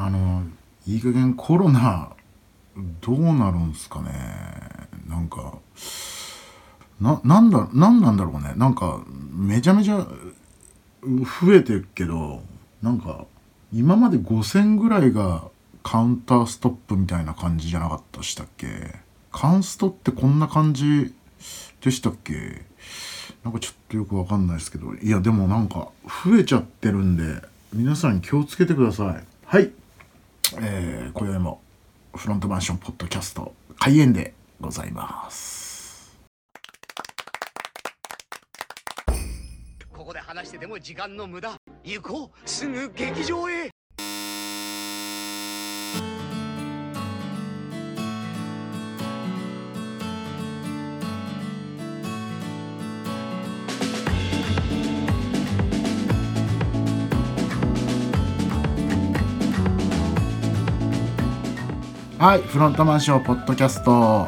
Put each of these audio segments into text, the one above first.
あのいい加減コロナどうなるんすかね。なんかななんだなんなんだろうね。なんかめちゃめちゃ増えてるけどなんか今まで5,000ぐらいがカウンターストップみたいな感じじゃなかったしたっけ？カンストってこんな感じでしたっけ？なんかちょっとよくわかんないですけど。いやでもなんか増えちゃってるんで皆さん気をつけてください。はい。えー、今宵もフロントマンションポッドキャスト開演でございます。ここで話してても時間の無駄。行こう。すぐ劇場へ。はいフロントマンションポッドキャスト、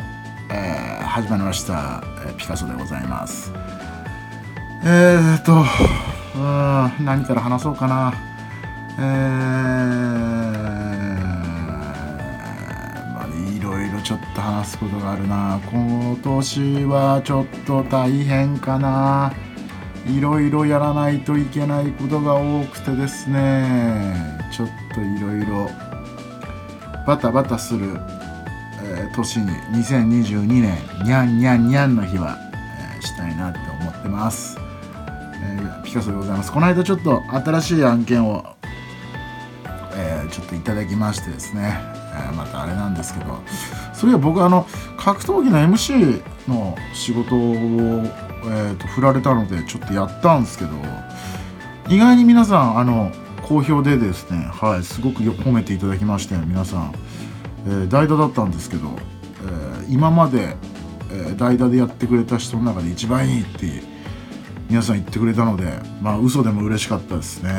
えー、始まりました、えーピカソでございます。えーっとうん何から話そうかな。えー、まあいろいろちょっと話すことがあるな。今年はちょっと大変かな。いろいろやらないといけないことが多くてですね。ちょっといろいろバタバタする、えー年に2022年にゃんにゃんにゃんの日は、えーしたいなって思ってます、えーピカソでございます。この間ちょっと新しい案件を、えーちょっといただきましてですね、えーまたあれなんですけどそれは僕あの格闘技の MC の仕事を、えーと振られたのでちょっとやったんですけど意外に皆さんあの好評でですねはいすごくよく褒めていただきまして皆さん、えー代打だったんですけど、えー今まで、えー代打でやってくれた人の中で一番いいって皆さん言ってくれたのでまあ嘘でも嬉しかったですね。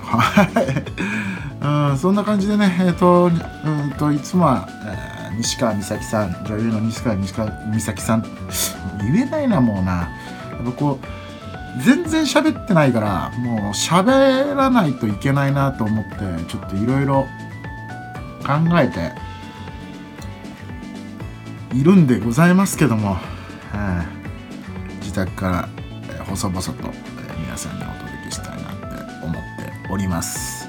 はい、そんな感じでねえっ、とうんといつもは、えー西川美咲さん女優の西川美咲さん言えないなもうな。やっぱこう全然喋ってないからもう喋らないといけないなと思ってちょっといろいろ考えているんでございますけども、はい自宅から、細々と、皆さんにお届けしたいなって思っております。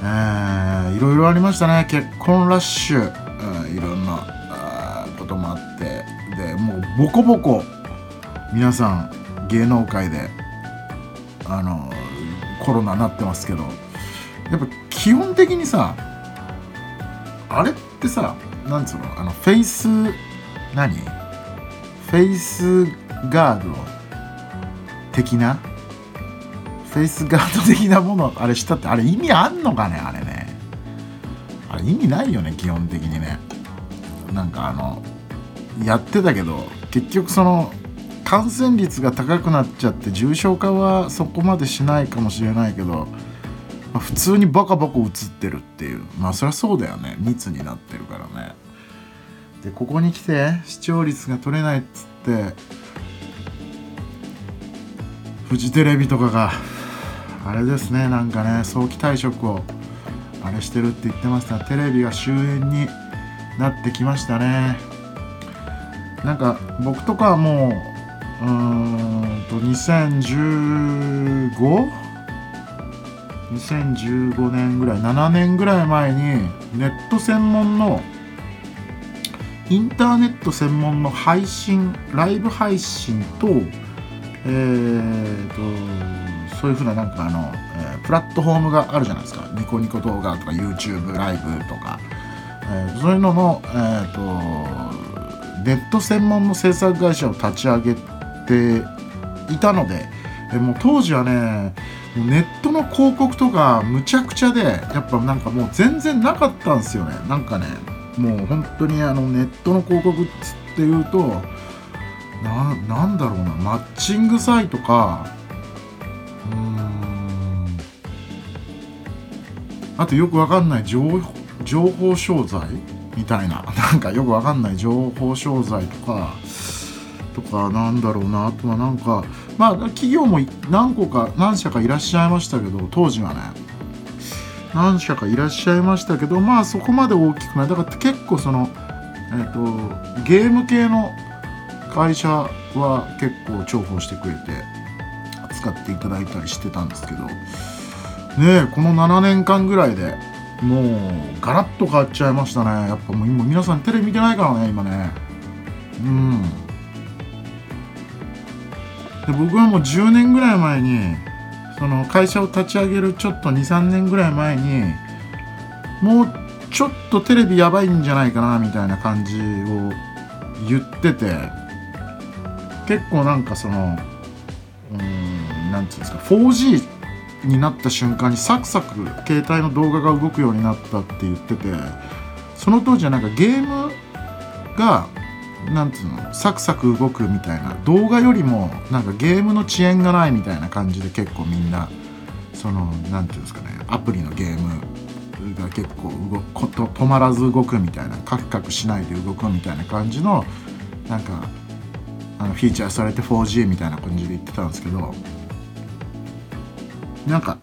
いろいろありましたね結婚ラッシュ、いろんなこともあってでもうボコボコ皆さん芸能界であのコロナなってますけどやっぱ基本的にさあれってさなんつうのあのフェイス何？フェイスガード的な？フェイスガード的なものあれしたってあれ意味あんのかねあれね。あれ意味ないよね基本的にね。なんかあのやってたけど結局その感染率が高くなっちゃって重症化はそこまでしないかもしれないけど、ま普通にバカバカ映ってるっていうまあそりゃそうだよね。密になってるからね。でここに来て視聴率が取れないっつってフジテレビとかがあれですねなんかね早期退職をあれしてるって言ってました。テレビが終焉になってきましたね。なんか僕とかはもううんと 2015?2015 年ぐらい7年ぐらい前にネット専門のインターネット専門の配信ライブ配信とえー、とそういうふうななんかあの、えープラットフォームがあるじゃないですかニコニコ動画とか YouTube ライブとか、えーそういうのの、えー、とネット専門の制作会社を立ち上げてていたので、えもう当時はねネットの広告とかむちゃくちゃでやっぱなんかもう全然なかったんですよね。なんかねもう本当にあのネットの広告っていうとなんだろうなマッチングサイトかうーん。あとよくわかんない情情報商材みたいな。なんかよくわかんない情報商材とかとかなんだろうなあとはなんかまあ企業も何個か何社かいらっしゃいましたけど当時はね。何社かいらっしゃいましたけどまあそこまで大きくない。だから結構その、えー、とゲーム系の会社は結構重宝してくれて使っていただいたりしてたんですけど。ねこの7年間ぐらいでもうガラッと変わっちゃいましたね。やっぱもう今皆さんテレビ見てないからね今ね。うん。で僕はもう10年ぐらい前にその会社を立ち上げるちょっと23年ぐらい前にもうちょっとテレビやばいんじゃないかなみたいな感じを言ってて結構なんかそのうんなんていうんですか 4G になった瞬間にサクサク携帯の動画が動くようになったって言っててその当時はなんかゲームがなんていうのサクサク動くみたいな動画よりもなんかゲームの遅延がないみたいな感じで結構みんなそのなんていうんですかねアプリのゲームが結構動こと止まらず動くみたいなカクカクしないで動くみたいな感じのなんかあのフィーチャーされて 4G みたいな感じで言ってたんですけどなんか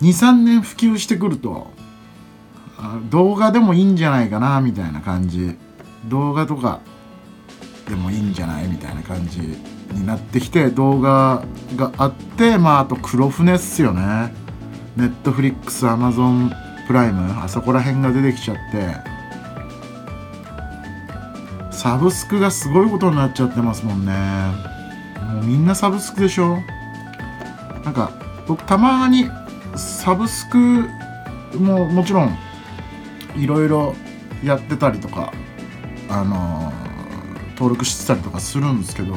23年普及してくると動画でもいいんじゃないかなみたいな感じ動画とかでもいいんじゃないみたいな感じになってきて動画があってまああと黒船っすよね。ネットフリックスアマゾンプライムあそこら辺が出てきちゃって。サブスクがすごいことになっちゃってますもんね。もうみんなサブスクでしょ？なんか僕たまにサブスクももちろんいろいろやってたりとかあの登録してたりとかするんですけど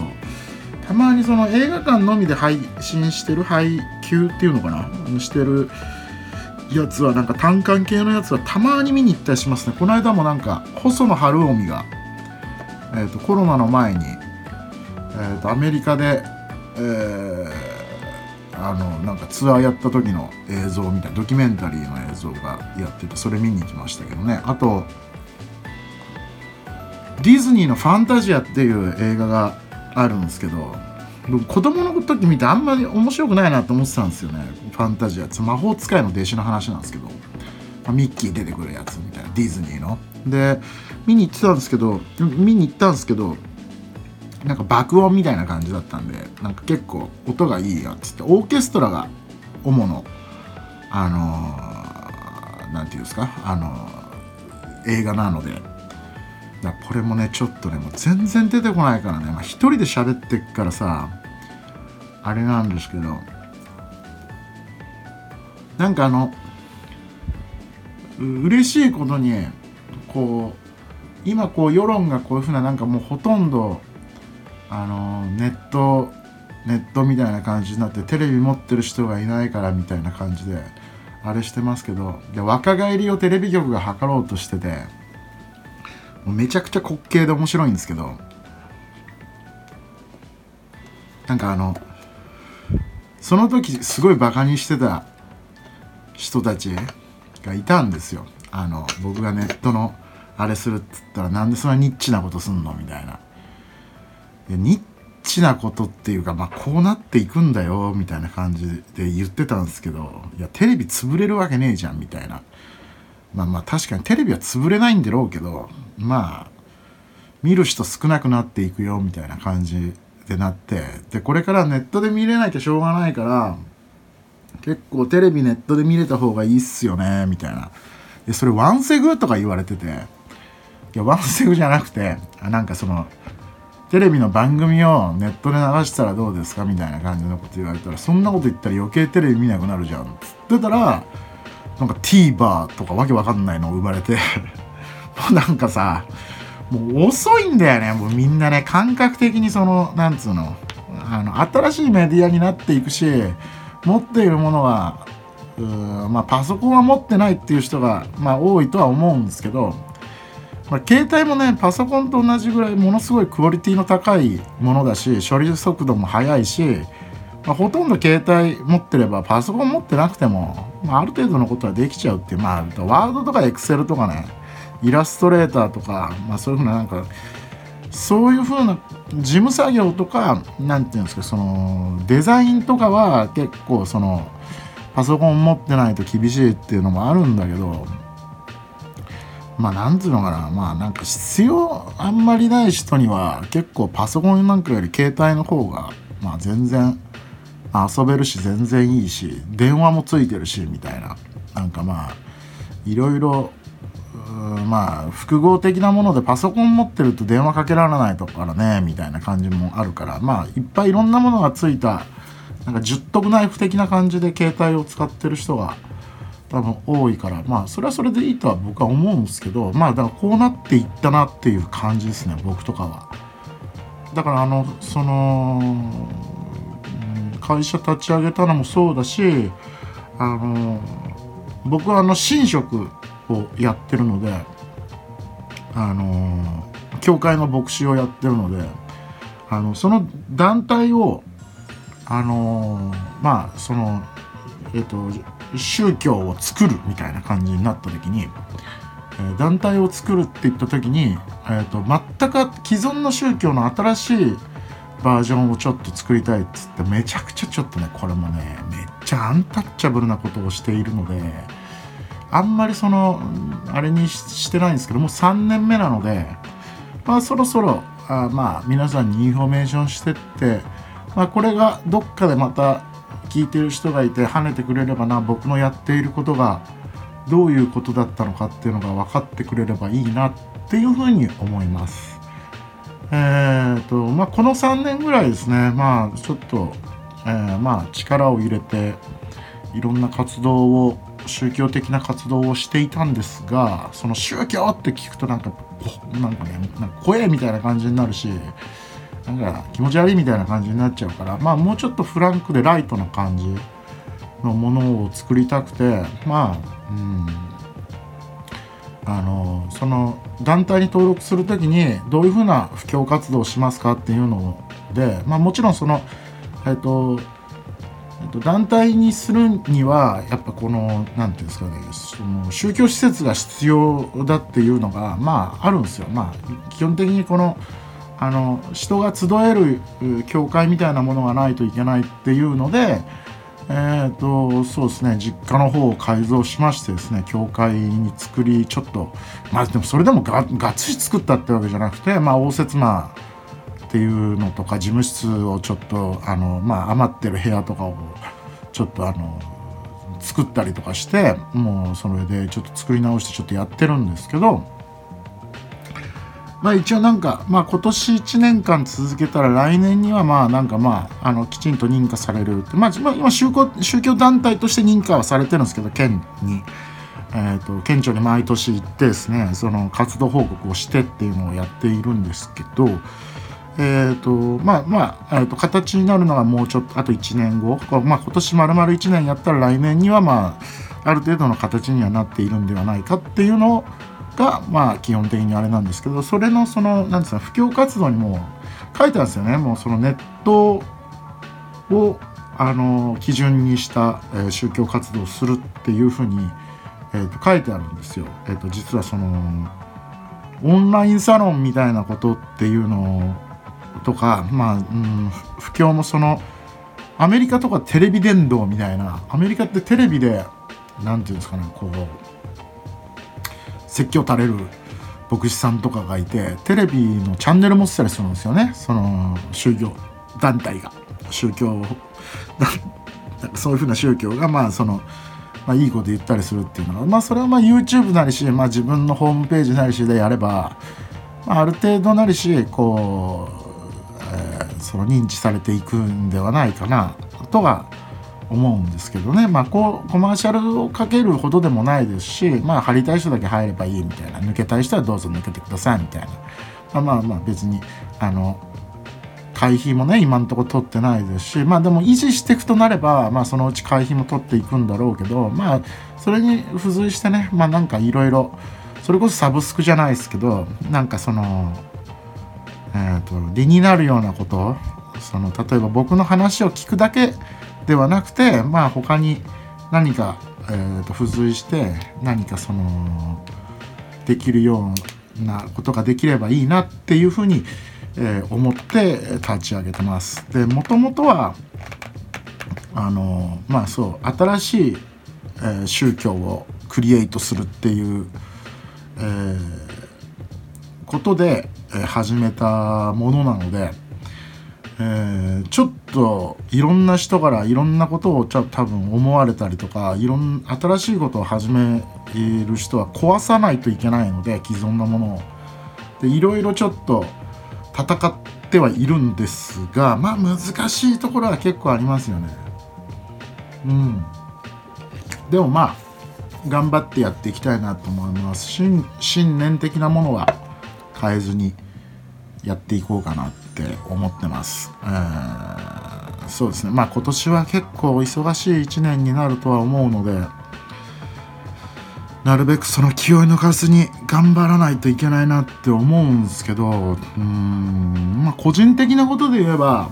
たまにその映画館のみで配信してる配給っていうのかな？してるやつはなんか単館系のやつはたまに見に行ったりしますね。この間もなんか細野晴臣が、えーと、コロナの前に、えーと、アメリカで、えー、あのなんかツアーやった時の映像みたいなドキュメンタリーの映像がやっててそれ見に行きましたけどね。あとディズニーの「ファンタジア」っていう映画があるんですけど僕子供の時見てあんまり面白くないなと思ってたんですよね。ファンタジア。魔法使いの弟子の話なんですけど、ミッキー出てくるやつみたいな。ディズニーの。で見に行ってたんですけど見に行ったんですけどなんか爆音みたいな感じだったんでなんか結構音がいいよっつって。オーケストラが主のあの何、ー、て言うんですか？あのー、映画なので。だこれもねちょっとねもう全然出てこないからね、まあ、一人で喋ってっからさあれなんですけど。なんかあの嬉しいことにこう今こう世論がこういうふうななんかもうほとんどあのネットネットみたいな感じになってテレビ持ってる人がいないからみたいな感じであれしてますけど。で若返りをテレビ局が図ろうとしてて。めちゃくちゃ滑稽で面白いんですけどなんかあのその時すごいバカにしてた人たちがいたんですよ。あの僕がネットのあれするっつったらなんでそんなニッチなことすんのみたいな。ニッチなことっていうかまあこうなっていくんだよみたいな感じで言ってたんですけどいやテレビ潰れるわけねえじゃんみたいな。まあまあ確かにテレビは潰れないんだろうけどまあ見る人少なくなっていくよみたいな感じでなってでこれからネットで見れないとしょうがないから結構テレビネットで見れた方がいいっすよねみたいな。でそれワンセグとか言われてていやワンセグじゃなくてなんかそのテレビの番組をネットで流したらどうですかみたいな感じのこと言われたらそんなこと言ったら余計テレビ見なくなるじゃんって言ってたらなんか TVer とかわけわかんないの生まれて。もうなんかさもう遅いんだよね。もうみんなね感覚的にそのなんつうのあの新しいメディアになっていくし持っているものはうーまあ、パソコンは持ってないっていう人が、まあ、多いとは思うんですけど、まあ、携帯もねパソコンと同じぐらいものすごいクオリティの高いものだし処理速度も速いしまあ、ほとんど携帯持ってればパソコン持ってなくても、まあ、ある程度のことはできちゃうっていうまあワードとかエクセルとかねイラストレーターとか、まあ、そういうふうななんかそういうふうな事務作業とか何て言うんですかそのデザインとかは結構そのパソコン持ってないと厳しいっていうのもあるんだけどまあなんていうのかなまあなんか必要あんまりない人には結構パソコンなんかより携帯の方がまあ全然遊べるし全然いいし電話もついてるしみたいななんかまあいろいろまあ複合的なものでパソコン持ってると電話かけられないとこからねみたいな感じもあるからまあいっぱいいろんなものがついたなんか十徳ナイフ的な感じで携帯を使ってる人が多分多いからまあそれはそれでいいとは僕は思うんですけどまあだからこうなっていったなっていう感じですね僕とかは。だからあのその会社立ち上げたのもそうだしあの僕はあの寝食をやってるのであの教会の牧師をやってるのであのその団体をあのまあそのえっ、と宗教を作るみたいな感じになった時に、え、団体を作るって言った時に、えーと、全く既存の宗教の新しいバージョンをちょっと作りたいっつってめちゃくちゃちょっとねこれもねめっちゃアンタッチャブルなことをしているのであんまりそのあれにしてないんですけどもう3年目なのでまあそろそろあまあ皆さんにインフォメーションしてって、まあ、これがどっかでまた聞いてる人がいて跳ねてくれればな僕のやっていることがどういうことだったのかっていうのが分かってくれればいいなっていうふうに思います。えーとまあ、この3年ぐらいですね、まあ、ちょっと、えー、まあ、力を入れていろんな活動を宗教的な活動をしていたんですがその宗教って聞くとなんかなんかねなんか怖えみたいな感じになるしなんか気持ち悪いみたいな感じになっちゃうからまあもうちょっとフランクでライトな感じのものを作りたくてまあうん。あのその団体に登録する時にどういうふうな布教活動をしますかっていうので、まあ、もちろんその、えっとえっと、団体にするにはやっぱこの何て言うんですかねその宗教施設が必要だっていうのがまああるんですよ。まあ、基本的にこのあの人が集える教会みたいなものがないといけないっていうので、えーと、そうですね実家の方を改造しましてですね教会に作りちょっとまあでもそれでもががっつり作ったってわけじゃなくてまあ応接間っていうのとか事務室をちょっとあの、まあ、余ってる部屋とかをちょっとあの作ったりとかしてもうそれでちょっと作り直してちょっとやってるんですけど。まあ一応なんか、まあ今年1年間続けたら来年にはまあなんかまあ、あの、きちんと認可される。まあ、まあ、今宗教、宗教団体として認可はされてるんですけど、県に。えーと、県庁に毎年行ってですねその活動報告をしてっていうのをやっているんですけど、えーとまあまあ、えーと、形になるのがもうちょっとあと1年後、まあ、今年丸々1年やったら来年には、まあ、ある程度の形にはなっているんではないかっていうのをがまあ基本的にあれなんですけどそれのその何ですか布教活動にも書いてあるんですよねもうそのネットをあの基準にした、え、宗教活動をするっていうふうに、えー、と書いてあるんですよ。えー、と実はそのオンラインサロンみたいなことっていうのとかまあ、うん、布教もそのアメリカとかテレビ伝道みたいなアメリカってテレビで何て言うんですかねこう説教垂れる牧師さんとかがいてテレビのチャンネル持ってたりするんですよね。その宗教団体が。宗教 そういうふうな宗教がまあその、まあ、いいこと言ったりするっていうのはまあそれはまあ YouTube なりし、まあ、自分のホームページなりしでやれば、まあ、ある程度なりしこう、えー、その認知されていくんではないかなとは思うんですけどね。まあこうコマーシャルをかけるほどでもないですしまあ入りたい人だけ入ればいいみたいな。抜けたい人はどうぞ抜けてくださいみたいな、まあ、まあまあ別にあの会費もね今のところ取ってないですしまあでも維持していくとなればまあそのうち会費も取っていくんだろうけどまあそれに付随してねまあなんかいろいろそれこそサブスクじゃないですけどなんかそのえー、と理になるようなことその例えば僕の話を聞くだけではなくてまあ他に何か、えー、と付随して何かそのできるようなことができればいいなっていうふうに、えー、思って立ち上げてます。でもともとはあのまあそう新しい、えー宗教をクリエイトするっていう、えーことで、えー始めたものなので、えーちょっといろんな人からいろんなことをちょ多分思われたりとかいろん新しいことを始める人は壊さないといけないので既存のものを。でいろいろちょっと戦ってはいるんですがまあ難しいところは結構ありますよね。うん。でもまあ頑張ってやっていきたいなと思います信念的なものは変えずにやっていこうかなってって思ってます、えーそうですね。まあ今年は結構忙しい1年になるとは思うのでなるべくその気を抜かずに頑張らないといけないなって思うんですけどうーんまあ個人的なことで言えば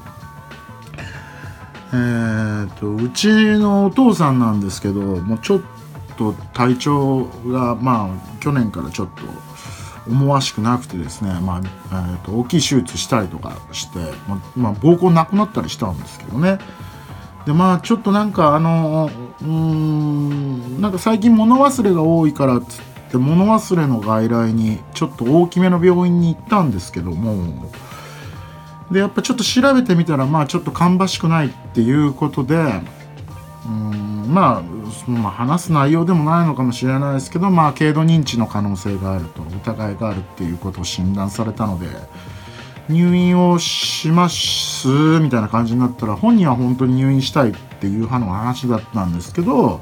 えー、とうちのお父さんなんですけどもうちょっと体調がまあ去年からちょっと思わしくなくてですね、まあえー、と大きい手術したりとかして、まあまあ、膀胱なくなったりしたんですけどね。でまあちょっとなんかあのうんなんか最近物忘れが多いからっつって物忘れの外来にちょっと大きめの病院に行ったんですけどもでやっぱちょっと調べてみたらまあちょっと芳しくないっていうことでうんまあ、まあ、話す内容でもないのかもしれないですけどまあ軽度認知の可能性があると疑いがあるっていうことを診断されたので入院をしますみたいな感じになったら本人は本当に入院したいっていう派の話だったんですけど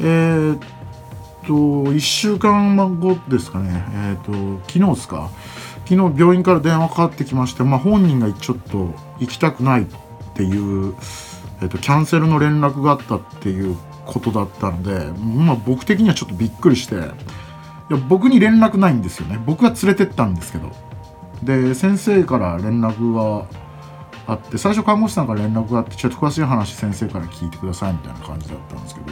えーっと1週間後ですかね。えーっと昨日ですか。昨日病院から電話かかってきまして、まあ、本人がちょっと行きたくないっていう、えー、とキャンセルの連絡があったっていうことだったので、まあ、僕的にはちょっとびっくりしていや僕に連絡ないんですよね。僕が連れてったんですけど。で先生から連絡があって最初看護師さんから連絡があってちょっと詳しい話先生から聞いてくださいみたいな感じだったんですけど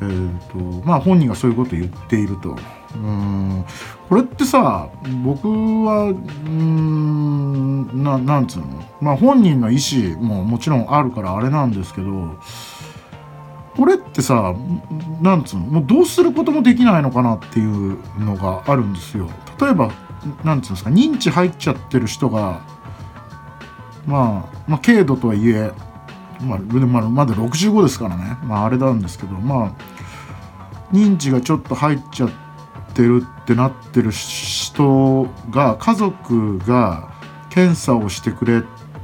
えーとまあ本人がそういうこと言っていると。うん。これってさ僕はうんななんつうの？まあ本人の意思ももちろんあるからあれなんですけどこれってさなんつうの？もうどうすることもできないのかなっていうのがあるんですよ。例えばなんつうんですか？認知入っちゃってる人がまあ、まあ、軽度とはいえまあ、まあまだ65ですからね、まあ、あれなんですけどまあ認知がちょっと入っちゃっててるってなってる人が家族が検査をしてくれっ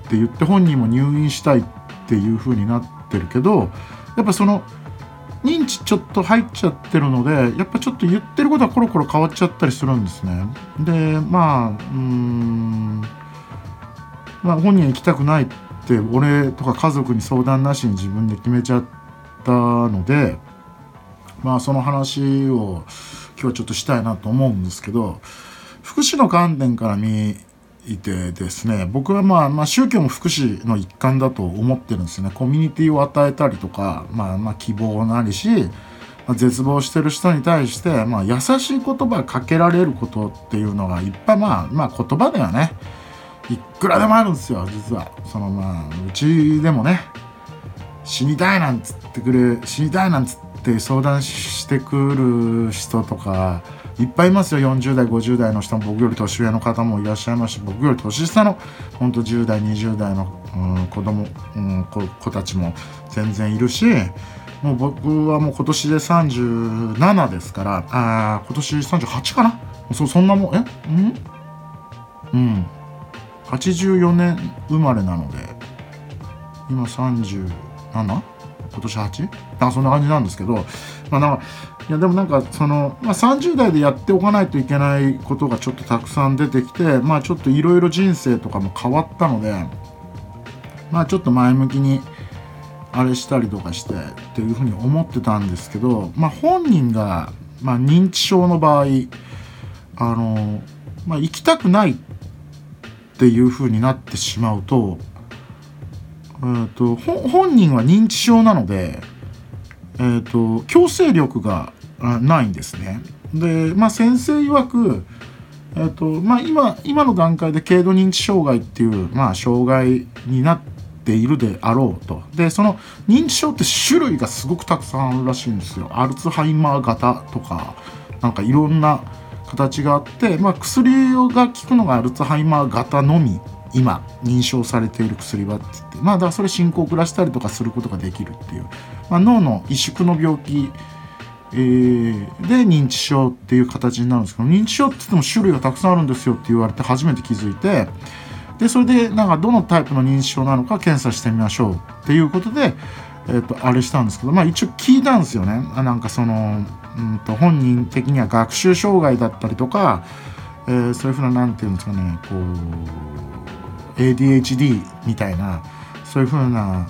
て言って本人も入院したいっていう風になってるけどやっぱその認知ちょっと入っちゃってるのでやっぱちょっと言ってることはコロコロ変わっちゃったりするんですね。でまあうんまあ本人は行きたくないって俺とか家族に相談なしに自分で決めちゃったのでまあその話を今日ちょっとしたいなと思うんですけど福祉の観点から見てですね僕はまあ、まあ、宗教も福祉の一環だと思ってるんですよね。コミュニティを与えたりとか、まあ、まあ希望なりし、まあ、絶望してる人に対して、まあ、優しい言葉かけられることっていうのがいっぱいまあ、まあ、言葉ではねいくらでもあるんですよ実は。そのまあうちでもね死にたいなんつってくれ死にたいなんつって相談してくる人とかいっぱいいますよ。40代50代の人も僕より年上の方もいらっしゃいますし僕より年下のほんと10代20代の、うん、子供、うん、子子たちも全然いるしもう僕はもう今年で37ですからあ今年38かな？そそんなもんえ？うん？うん。84年生まれなので今 37? 今年 8? なんかそんな感じなんですけど、まあ、なんかいやでもなんかその、まあ、30代でやっておかないといけないことがちょっとたくさん出てきてまあちょっといろいろ人生とかも変わったのでまあちょっと前向きにあれしたりとかしてっていうふうに思ってたんですけど、まあ、本人が、まあ、認知症の場合あの、まあ、行きたくないっていうふうになってしまうと,、えー、と本人は認知症なので、えー、と強制力がないんですね。で、まあ、先生曰く、えーとまあ、今今の段階で軽度認知障害っていう、まあ、障害になっっているであろうとでその認知症って種類がすごくたくさんあるらしいんですよアルツハイマー型とかなんかいろんな形があって、まあ、薬が効くのがアルツハイマー型のみ今認証されている薬はってまあだからそれ進行を遅らせたりとかすることができるっていう、まあ、脳の萎縮の病気、えー、で認知症っていう形になるんですけど認知症って言っても種類がたくさんあるんですよって言われて初めて気づいてでそれでなんかどのタイプの認知症なのか検査してみましょうっていうことで、えー、とあれしたんですけどまあ一応聞いたんですよね。なんかその、うんと本人的には学習障害だったりとか、えー、そういうふうな何て言うんですかねこう ADHD みたいなそういうふうな、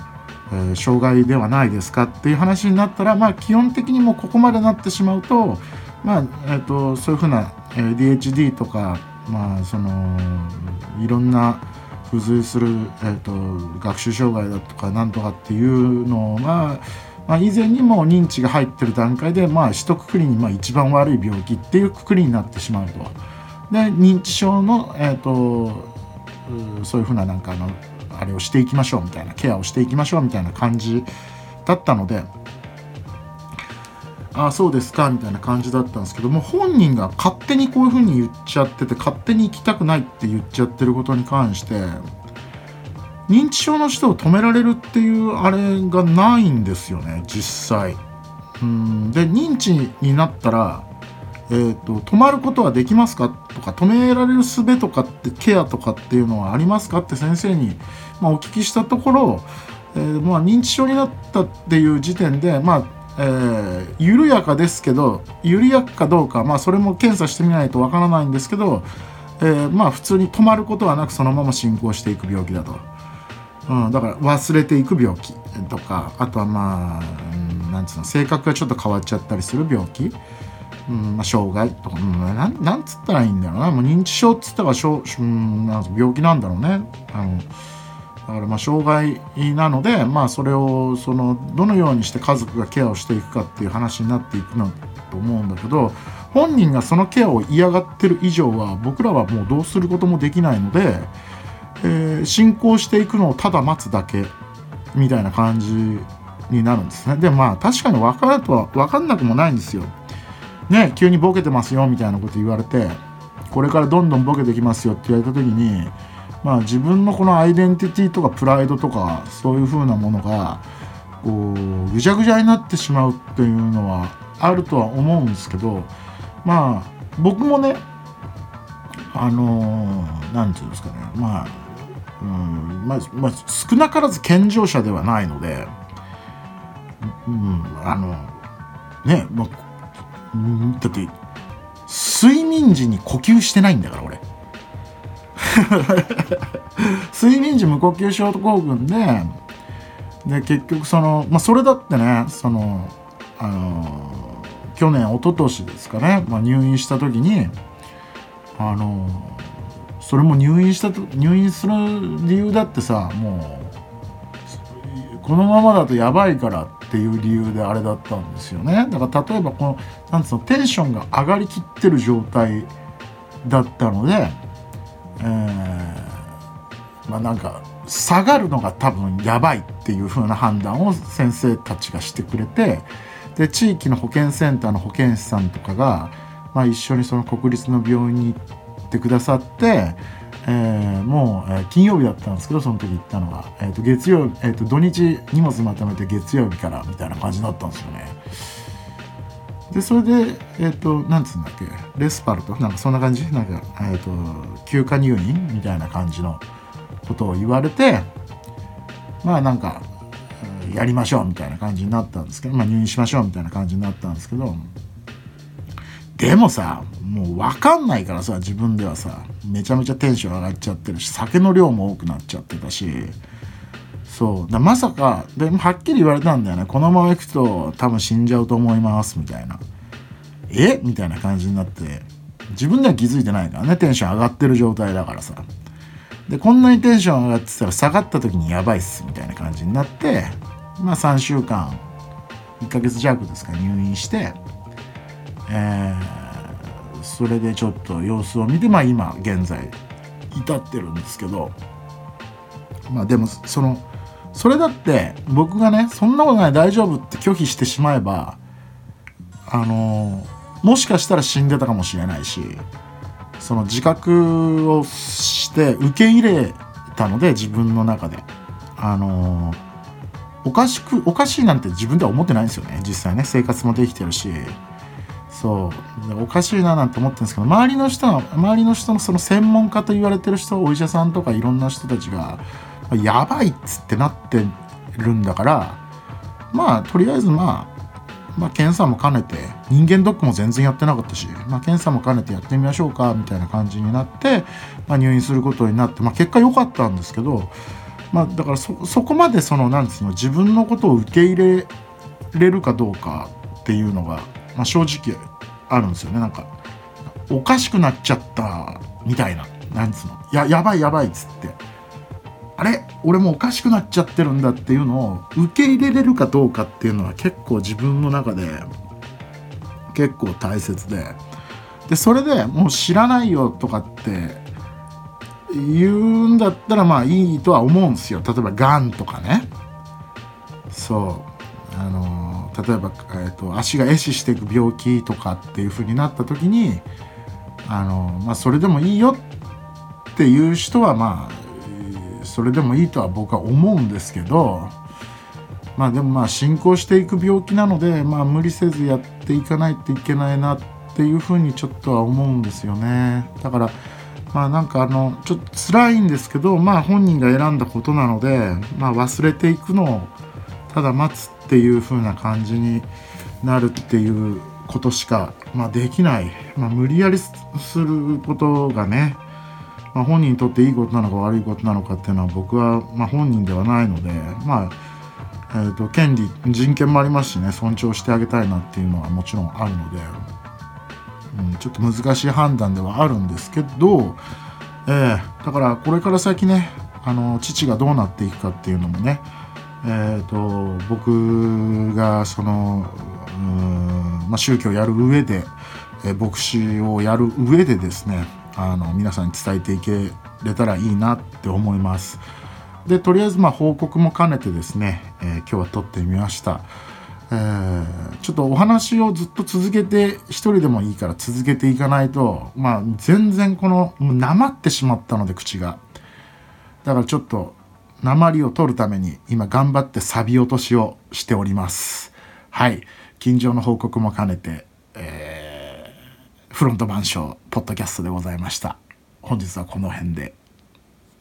えー、障害ではないですかっていう話になったらまあ基本的にもうここまでなってしまうとまあ、えーと、とそういうふうな ADHD とかまあそのいろんな付随する、えーと、学習障害だとかなんとかっていうのが、まあ、以前にも認知が入ってる段階で、まあ、一括りにまあ一番悪い病気っていうくくりになってしまうと。で認知症の、えーと、そういうふうななんかあのあれをしていきましょうみたいなケアをしていきましょうみたいな感じだったのでああそうですかみたいな感じだったんですけども本人が勝手にこういうふうに言っちゃってて勝手に行きたくないって言っちゃってることに関して認知症の人を止められるっていうあれがないんですよね実際。うんで認知になったら、えーと、止まることはできますかとか止められる術とかってケアとかっていうのはありますかって先生に、まあ、お聞きしたところ、えーまあ、認知症になったっていう時点で、まあ、えー、緩やかですけど緩やかかどうか、まあ、それも検査してみないとわからないんですけど、えー、まあ普通に止まることはなくそのまま進行していく病気だと、うん、だから忘れていく病気とかあとはまあ、うん、なんつうの性格がちょっと変わっちゃったりする病気、うんまあ、障害とか、うん、なんつったらいいんだろうな。もう認知症っつったら、う、ん病気なんだろうね。あのだからまあ障害なので、まあ、それをそのどのようにして家族がケアをしていくかっていう話になっていくのと思うんだけど本人がそのケアを嫌がってる以上は僕らはもうどうすることもできないので、えー、進行していくのをただ待つだけみたいな感じになるんですね。でまあ確かに分かるとは分かんなくもないんですよ。ね急にボケてますよみたいなこと言われてこれからどんどんボケてきますよって言われた時にまあ、自分のこのアイデンティティとかプライドとかそういう風なものがこうぐちゃぐちゃになってしまうっていうのはあるとは思うんですけどまあ僕もねあの何、て言うんですかねまあ、うんまあ、まあ、少なからず健常者ではないので、うん、あのね、まあ、だって睡眠時に呼吸してないんだから俺。睡眠時無呼吸症候群でで結局その、まあ、それだってねそのあの去年一昨年ですかね、まあ、入院した時にあのそれも入院したと入院する理由だってさもうこのままだとやばいからっていう理由であれだったんですよね。だから例えばこのなんつうのテンションが上がりきってる状態だったのでえー、まあなんか下がるのが多分やばいっていう風な判断を先生たちがしてくれてで地域の保健センターの保健師さんとかが、まあ、一緒にその国立の病院に行ってくださって、えー、もう、え、金曜日だったんですけどその時行ったのが、えー、と月曜、えー、と土日荷物まとめて月曜日からみたいな感じだったんですよね。でそれでえっ、ー、となんつうんだっけレスパルト？なんかそんな感じ？なんか、えーと、休暇入院みたいな感じのことを言われてまあなんかやりましょうみたいな感じになったんですけど、まあ、入院しましょうみたいな感じになったんですけどでもさもう分かんないからさ自分ではさめちゃめちゃテンション上がっちゃってるし酒の量も多くなっちゃってたしそう。だまさかではっきり言われたんだよね。このままいくと多分死んじゃうと思いますみたいな。え？みたいな感じになって。自分では気づいてないからね。テンション上がってる状態だからさ。でこんなにテンション上がってたら下がった時にやばいっすみたいな感じになってまあ3週間1ヶ月弱ですか入院してえー、それでちょっと様子を見てまあ今現在至ってるんですけどまあでもそのそれだって僕がねそんなことない大丈夫って拒否してしまえばあのもしかしたら死んでたかもしれないしその自覚をして受け入れたので自分の中で。あのおかしくおかしいなんて自分では思ってないんですよね実際ね。生活もできてるし。そう。おかしいななんて思ってるんですけど周りの人は周りの人のその専門家と言われてる人お医者さんとかいろんな人たちがやばいっつってなってるんだからまあとりあえずまあまあ、検査も兼ねて人間ドックも全然やってなかったし、まあ、検査も兼ねてやってみましょうかみたいな感じになって、まあ、入院することになって、まあ、結果良かったんですけど、まあ、だからそこまでそのなんですの自分のことを受け入れれるかどうかっていうのが、まあ、正直あるんですよね。なんかおかしくなっちゃったみたいななんつうのややばいやばいっつって。あれ俺もおかしくなっちゃってるんだっていうのを受け入れれるかどうかっていうのは結構自分の中で結構大切で。でそれでもう知らないよとかって言うんだったらまあいいとは思うんですよ。例えばがんとかね。そう。あの例えば、えーと、足が壊死していく病気とかっていう風になった時にあの、まあ、それでもいいよっていう人はまあそれでもいいとは僕は思うんですけどまあでもまあ進行していく病気なのでまあ無理せずやっていかないといけないなっていうふうにちょっとは思うんですよね。だからまあなんかあのちょっと辛いんですけどまあ本人が選んだことなのでまあ忘れていくのをただ待つっていう風な感じになるっていうことしか、まあ、できない、まあ、無理やりすることがねまあ、本人にとっていいことなのか悪いことなのかっていうのは僕は、まあ、本人ではないのでまあえーと、権利人権もありますしね尊重してあげたいなっていうのはもちろんあるので、うん、ちょっと難しい判断ではあるんですけど、えー、だからこれから先ねあの父がどうなっていくかっていうのもね、えーと、僕がその、まあ、宗教をやる上で、え、牧師をやる上でですねあの皆さんに伝えていけれたらいいなって思います。でとりあえずま報告も兼ねてですね、えー、今日は撮ってみました。えー、ちょっとお話をずっと続けて一人でもいいから続けていかないとまあ全然このなまってしまったので口がだからちょっと鉛を取るために今頑張ってサビ落としをしておりますはい近所の報告も兼ねて、えーフロントマンショーポッドキャストでございました。本日はこの辺で。